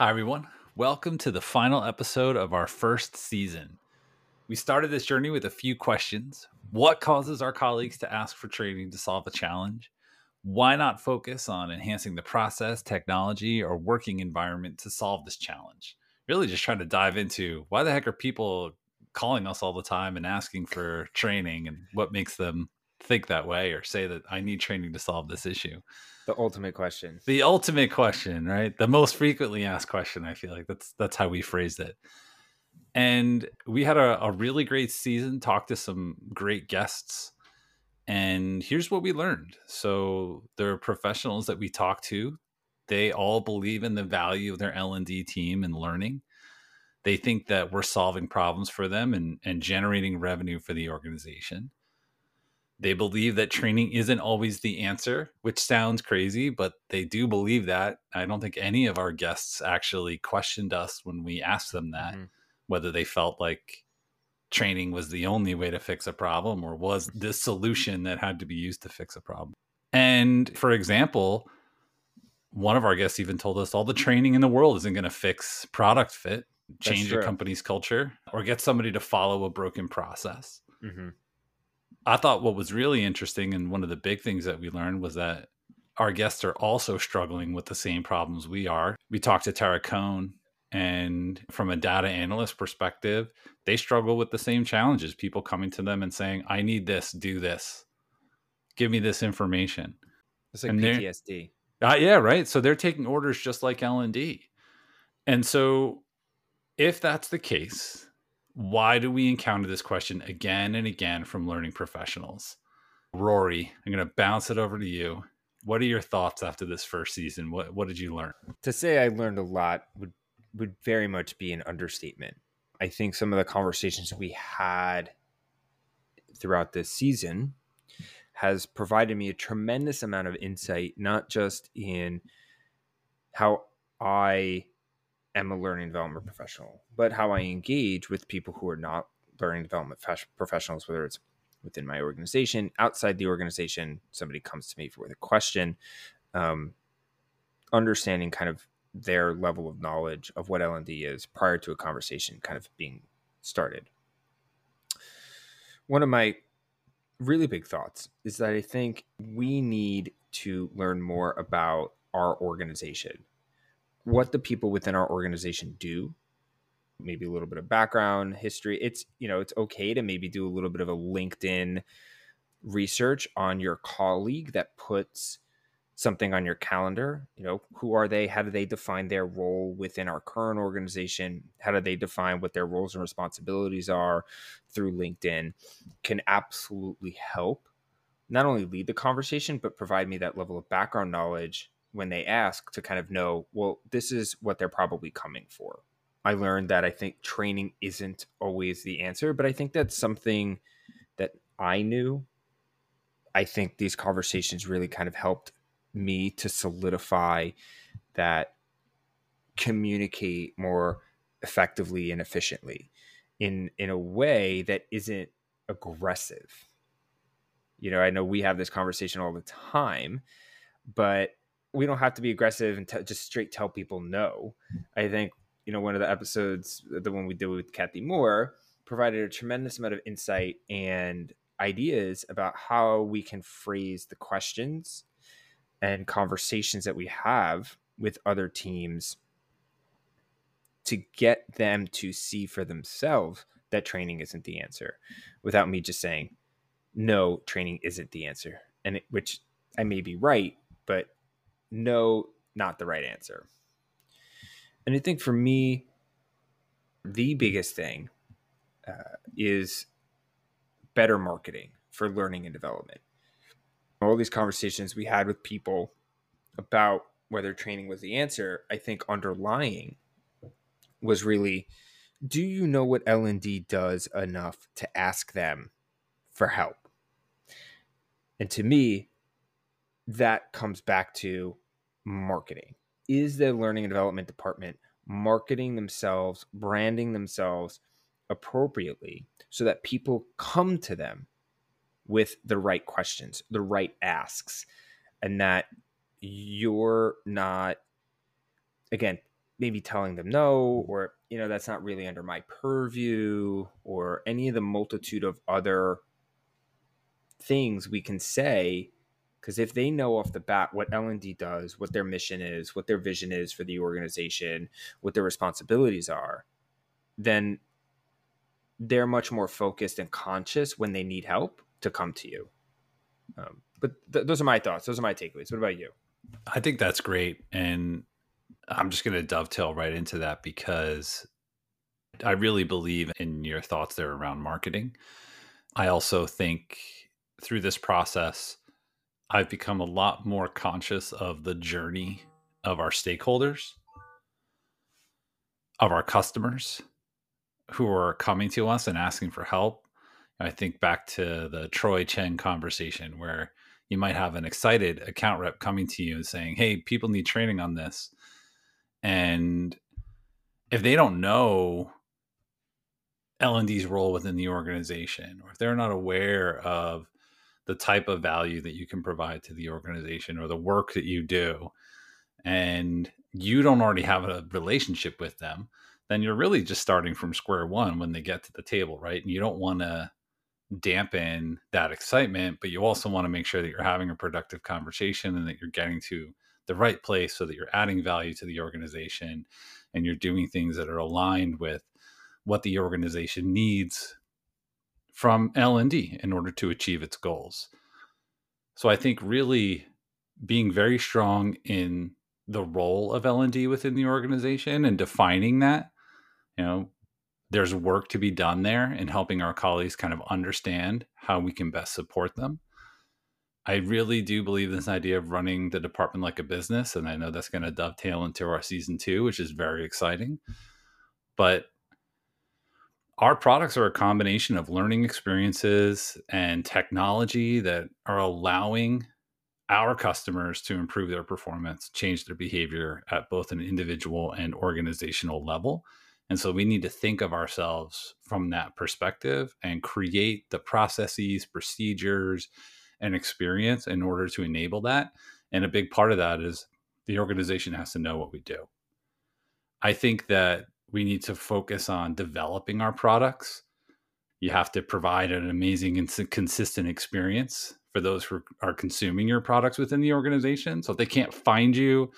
Hi, everyone. Welcome to the final episode of our first season. We started this journey with a few questions. What causes our colleagues to ask for training to solve a challenge? Why not focus on enhancing the process, technology, or working environment to solve this challenge? Really, just trying to dive into why the heck are people calling us all the time and asking for training and what makes them think that way or say that I need training to solve this issue the ultimate question. The ultimate question, right? The most frequently asked question. I feel like that's that's how we phrased it. And we had a, a really great season. Talked to some great guests, and here's what we learned. So the professionals that we talked to, they all believe in the value of their L and D team and learning. They think that we're solving problems for them and, and generating revenue for the organization they believe that training isn't always the answer, which sounds crazy, but they do believe that. I don't think any of our guests actually questioned us when we asked them that, mm-hmm. whether they felt like training was the only way to fix a problem or was the solution that had to be used to fix a problem. And for example, one of our guests even told us all the training in the world isn't going to fix product fit, change a company's culture, or get somebody to follow a broken process. Mm-hmm. I thought what was really interesting and one of the big things that we learned was that our guests are also struggling with the same problems we are. We talked to Tara Cohn, and from a data analyst perspective, they struggle with the same challenges. People coming to them and saying, I need this, do this, give me this information. It's like and PTSD. Uh, yeah, right. So they're taking orders just like L and D. And so if that's the case, why do we encounter this question again and again from learning professionals? Rory, I'm going to bounce it over to you. What are your thoughts after this first season? What what did you learn? To say I learned a lot would would very much be an understatement. I think some of the conversations we had throughout this season has provided me a tremendous amount of insight, not just in how I am a learning development professional, but how I engage with people who are not learning development professionals, whether it's within my organization, outside the organization, somebody comes to me for a question, um, understanding kind of their level of knowledge of what L&D is prior to a conversation kind of being started. One of my really big thoughts is that I think we need to learn more about our organization what the people within our organization do maybe a little bit of background history it's you know it's okay to maybe do a little bit of a linkedin research on your colleague that puts something on your calendar you know who are they how do they define their role within our current organization how do they define what their roles and responsibilities are through linkedin can absolutely help not only lead the conversation but provide me that level of background knowledge when they ask to kind of know, well, this is what they're probably coming for. I learned that I think training isn't always the answer, but I think that's something that I knew. I think these conversations really kind of helped me to solidify that communicate more effectively and efficiently in in a way that isn't aggressive. You know, I know we have this conversation all the time, but we don't have to be aggressive and t- just straight tell people no. I think you know one of the episodes, the one we did with Kathy Moore, provided a tremendous amount of insight and ideas about how we can phrase the questions and conversations that we have with other teams to get them to see for themselves that training isn't the answer without me just saying no training isn't the answer and it, which i may be right but no, not the right answer. And I think for me, the biggest thing uh, is better marketing for learning and development. All these conversations we had with people about whether training was the answer, I think underlying was really do you know what L&D does enough to ask them for help? And to me, that comes back to marketing. Is the learning and development department marketing themselves, branding themselves appropriately so that people come to them with the right questions, the right asks, and that you're not, again, maybe telling them no or you know that's not really under my purview or any of the multitude of other things we can say because if they know off the bat what L&D does, what their mission is, what their vision is for the organization, what their responsibilities are, then they're much more focused and conscious when they need help to come to you. Um, but th- those are my thoughts. Those are my takeaways. What about you? I think that's great. And I'm just going to dovetail right into that because I really believe in your thoughts there around marketing. I also think through this process, I've become a lot more conscious of the journey of our stakeholders, of our customers who are coming to us and asking for help. I think back to the Troy Chen conversation where you might have an excited account rep coming to you and saying, Hey, people need training on this. And if they don't know L&D's role within the organization, or if they're not aware of the type of value that you can provide to the organization or the work that you do, and you don't already have a relationship with them, then you're really just starting from square one when they get to the table, right? And you don't want to dampen that excitement, but you also want to make sure that you're having a productive conversation and that you're getting to the right place so that you're adding value to the organization and you're doing things that are aligned with what the organization needs from L&D in order to achieve its goals. So I think really being very strong in the role of L&D within the organization and defining that, you know, there's work to be done there in helping our colleagues kind of understand how we can best support them. I really do believe this idea of running the department like a business. And I know that's going to dovetail into our season two, which is very exciting. But our products are a combination of learning experiences and technology that are allowing our customers to improve their performance, change their behavior at both an individual and organizational level. And so we need to think of ourselves from that perspective and create the processes, procedures, and experience in order to enable that. And a big part of that is the organization has to know what we do. I think that we need to focus on developing our products. You have to provide an amazing and consistent experience for those who are consuming your products within the organization. So if they can't find you,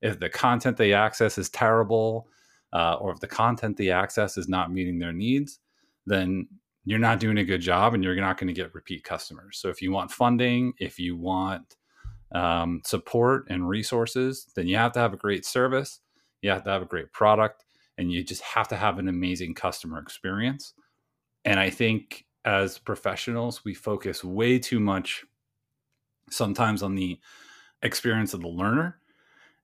if the content they access is terrible, uh, or if the content they access is not meeting their needs, then you're not doing a good job and you're not going to get repeat customers. So if you want funding, if you want um, support and resources, then you have to have a great service, you have to have a great product, and you just have to have an amazing customer experience. And I think as professionals, we focus way too much sometimes on the experience of the learner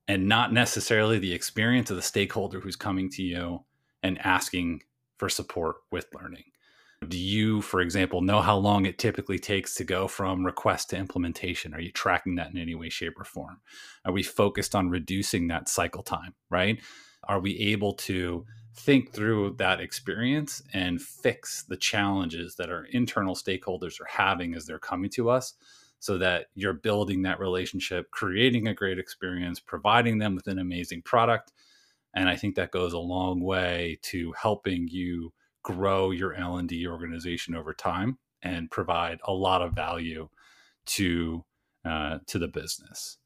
and not necessarily the experience of the stakeholder who's coming to you and asking for support with learning. Do you, for example, know how long it typically takes to go from request to implementation? Are you tracking that in any way, shape, or form? Are we focused on reducing that cycle time, right? Are we able to think through that experience and fix the challenges that our internal stakeholders are having as they're coming to us so that you're building that relationship, creating a great experience, providing them with an amazing product. And I think that goes a long way to helping you grow your L&D organization over time and provide a lot of value to uh, to the business.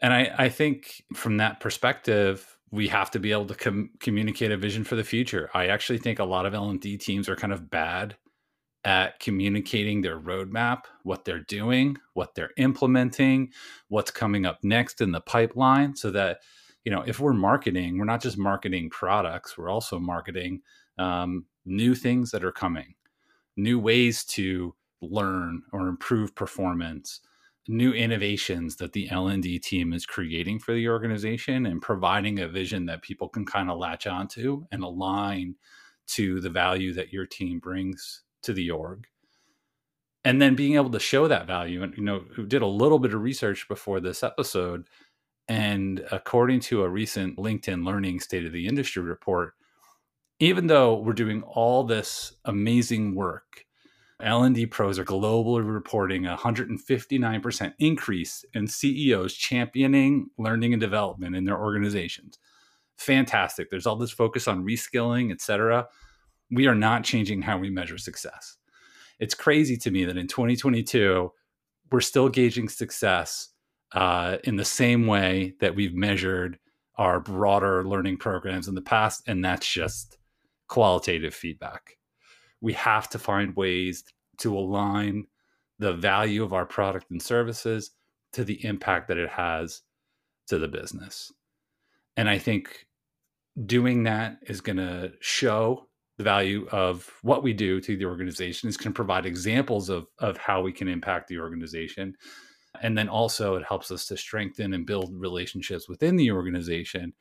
And I, I think from that perspective, we have to be able to com- communicate a vision for the future. I actually think a lot of L&D teams are kind of bad at communicating their roadmap, what they're doing, what they're implementing, what's coming up next in the pipeline so that you know, if we're marketing, we're not just marketing products, we're also marketing um, new things that are coming, new ways to learn or improve performance, new innovations that the L&D team is creating for the organization and providing a vision that people can kind of latch onto and align to the value that your team brings to the org. And then being able to show that value and you know did a little bit of research before this episode and according to a recent linkedin learning state of the industry report even though we're doing all this amazing work l&d pros are globally reporting a 159% increase in ceos championing learning and development in their organizations fantastic. There's all this focus on reskilling, et cetera. We are not changing how we measure success. It's crazy to me that in 2022, we're still gauging success uh, in the same way that we've measured our broader learning programs in the past. And that's just qualitative feedback. We have to find ways to align the value of our product and services to the impact that it has to the business. And I think doing that is going to show the value of what we do to the organization is going to provide examples of, of how we can impact the organization and then also it helps us to strengthen and build relationships within the organization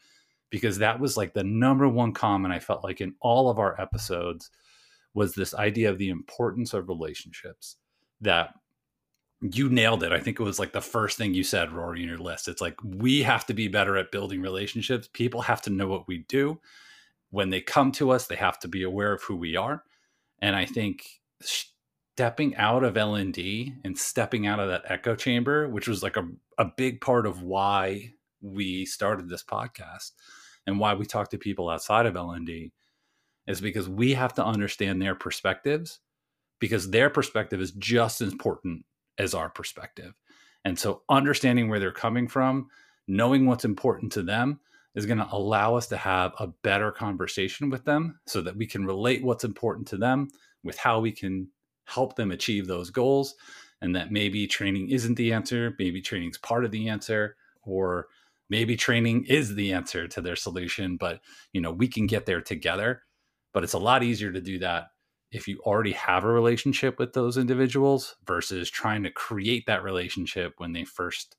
because that was like the number one comment i felt like in all of our episodes was this idea of the importance of relationships that you nailed it. I think it was like the first thing you said, Rory, in your list. It's like we have to be better at building relationships. People have to know what we do. When they come to us, they have to be aware of who we are. And I think stepping out of LND and stepping out of that echo chamber, which was like a, a big part of why we started this podcast and why we talk to people outside of LND, is because we have to understand their perspectives because their perspective is just as important as our perspective. And so understanding where they're coming from, knowing what's important to them is going to allow us to have a better conversation with them so that we can relate what's important to them with how we can help them achieve those goals and that maybe training isn't the answer, maybe training's part of the answer or maybe training is the answer to their solution, but you know, we can get there together. But it's a lot easier to do that if you already have a relationship with those individuals versus trying to create that relationship when they first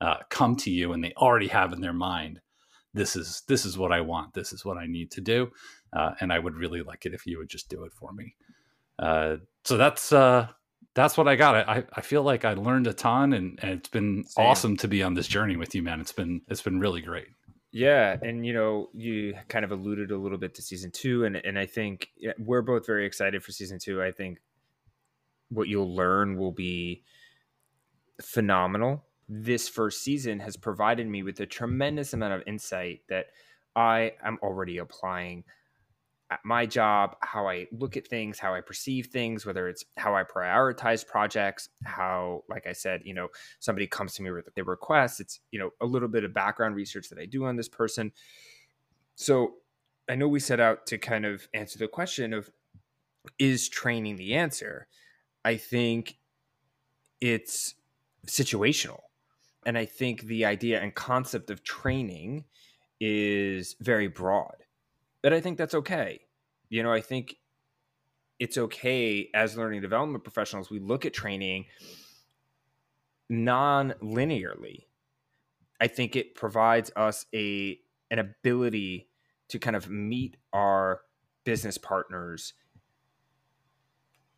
uh, come to you and they already have in their mind this is this is what i want. This is what i need to do uh, and i would really like it if you would just do it for me. Uh, so that's uh, that's what i got. I, I feel like i learned a ton and, and it's been Same. awesome to be on this journey with you man. It's been it's been really great yeah, and you know, you kind of alluded a little bit to season two, and and I think we're both very excited for season two. I think what you'll learn will be phenomenal. This first season has provided me with a tremendous amount of insight that I am already applying at my job, how I look at things, how I perceive things, whether it's how I prioritize projects, how, like I said, you know, somebody comes to me with their request. It's, you know, a little bit of background research that I do on this person. So I know we set out to kind of answer the question of is training the answer? I think it's situational. And I think the idea and concept of training is very broad but I think that's okay. You know, I think it's okay as learning development professionals, we look at training non linearly. I think it provides us a an ability to kind of meet our business partners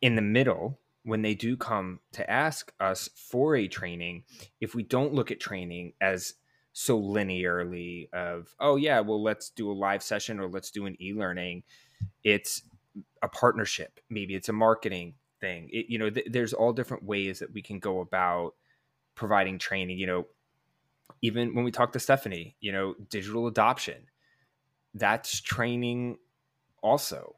in the middle when they do come to ask us for a training if we don't look at training as so linearly of oh yeah well let's do a live session or let's do an e-learning. It's a partnership maybe it's a marketing thing. It, you know th- there's all different ways that we can go about providing training you know even when we talk to stephanie you know digital adoption that's training also.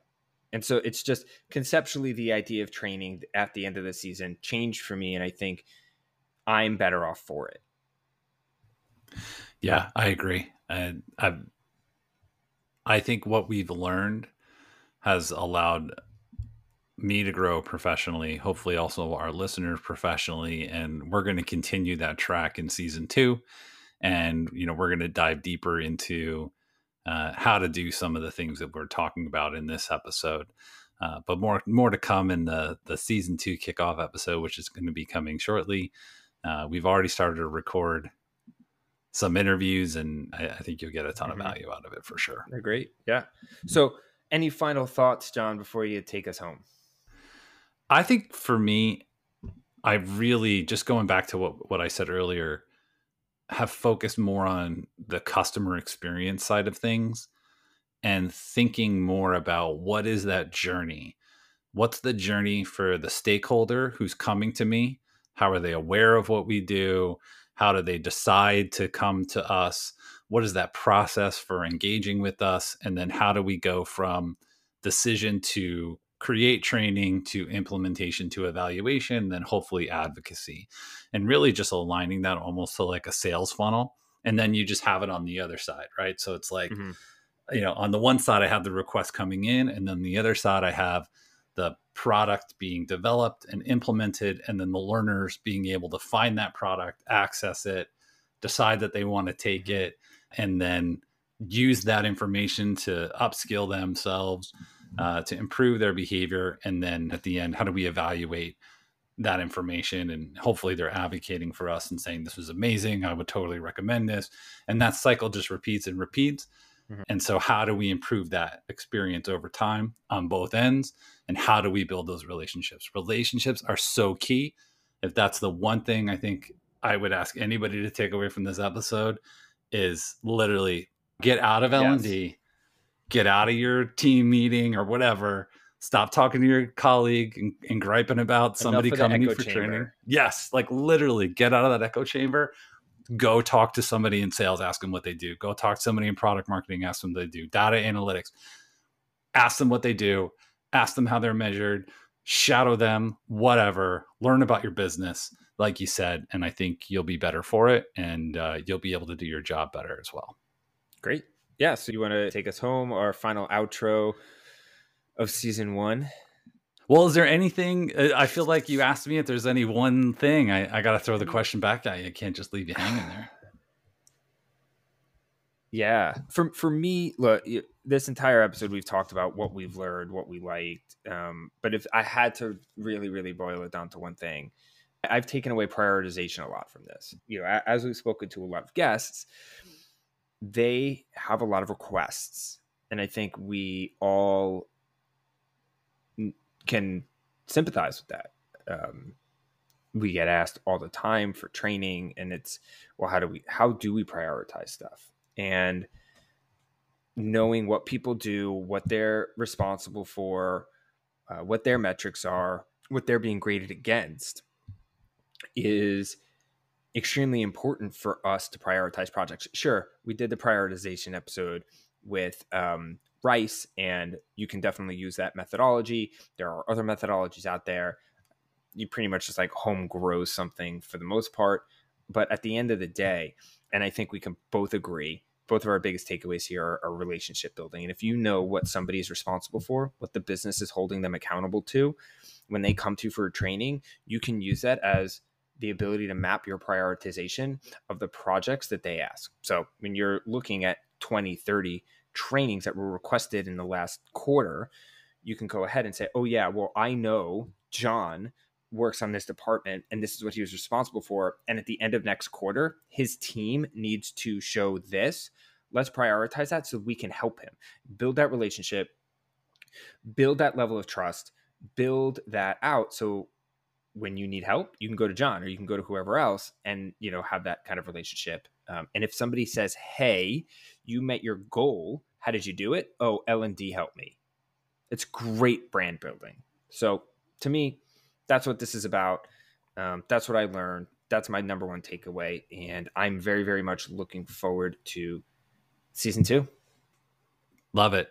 And so it's just conceptually the idea of training at the end of the season changed for me and i think i'm better off for it yeah, I agree. And I, I think what we've learned has allowed me to grow professionally, hopefully also our listeners professionally. And we're going to continue that track in season two. And, you know, we're going to dive deeper into uh, how to do some of the things that we're talking about in this episode. Uh, but more more to come in the the season two kickoff episode, which is going to be coming shortly. Uh, we've already started to record some interviews, and I, I think you'll get a ton mm-hmm. of value out of it for sure. They're great. Yeah. So, any final thoughts, John, before you take us home? I think for me, I really just going back to what what I said earlier, have focused more on the customer experience side of things and thinking more about what is that journey? What's the journey for the stakeholder who's coming to me? How are they aware of what we do? How do they decide to come to us? what is that process for engaging with us and then how do we go from decision to create training to implementation to evaluation then hopefully advocacy and really just aligning that almost to like a sales funnel and then you just have it on the other side right so it's like mm-hmm. you know on the one side i have the request coming in and then the other side i have the product being developed and implemented and then the learners being able to find that product access it decide that they want to take mm-hmm. it and then use that information to upskill themselves uh, to improve their behavior and then at the end how do we evaluate that information? And hopefully they're advocating for us and saying this was amazing. I would totally recommend this. And that cycle just repeats and repeats mm-hmm. and so how do we improve that experience over time on both ends and how do we build those relationships relationships are so key if that's the one thing i think i would ask anybody to take away from this episode is literally get out of l&d yes. get out of your team meeting or whatever stop talking to your colleague and, and griping about somebody coming in for chamber. training. Yes, like literally get out of that echo chamber. Go talk to somebody in sales, ask them what they do. Go talk to somebody in product marketing, ask them what they do. Data analytics, ask them what they do. Ask them how they're measured. Shadow them, whatever. Learn about your business, like you said, and I think you'll be better for it, and uh, you'll be able to do your job better as well. Great. Yeah. So you want to take us home? Our final outro of season one. Well, is there anything? Uh, I feel like you asked me if there's any one thing. I, I got to throw the question back at you. I can't just leave you hanging there. Yeah, for for me, look, this entire episode we've talked about what we've learned, what we liked. Um, but if I had to really, really boil it down to one thing, I've taken away prioritization a lot from this. You know, as we've spoken to a lot of guests, they have a lot of requests, and I think we all can sympathize with that. Um, we get asked all the time for training, and it's well, how do we how do we prioritize stuff? And knowing what people do, what they're responsible for, uh, what their metrics are, what they're being graded against, is extremely important for us to prioritize projects. Sure, we did the prioritization episode with um, rice and you can definitely use that methodology. There are other methodologies out there. You pretty much just like home grow something for the most part. But at the end of the day and i think we can both agree both of our biggest takeaways here are, are relationship building. And if you know what somebody is responsible for what the business is holding them accountable to when they come to for training you can use that as the ability to map your prioritization of the projects that they ask. So when you're looking at 20 30 trainings that were requested in the last quarter, you can go ahead and say, oh, yeah, well, I know John works on this department and this is what he was responsible for. And at the end of next quarter, his team needs to show this. Let's prioritize that so we can help him build that relationship, build that level of trust, build that out. So when you need help, you can go to John or you can go to whoever else and, you know, have that kind of relationship. Um, and if somebody says, Hey, you met your goal. How did you do it? Oh, L&D helped me. It's great brand building. So to me, that's what this is about. Um, that's what I learned. That's my number one takeaway. And I'm very, very much looking forward to season two. Love it.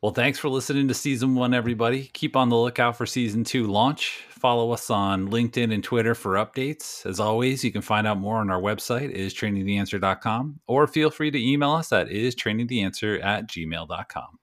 Well, thanks for listening to season one, everybody. Keep on the lookout for season two launch. Follow us on LinkedIn and Twitter for updates. As always, you can find out more on our website, is trainingtheanswer.com, or feel free to email us at is trainingtheanswer at gmail.com.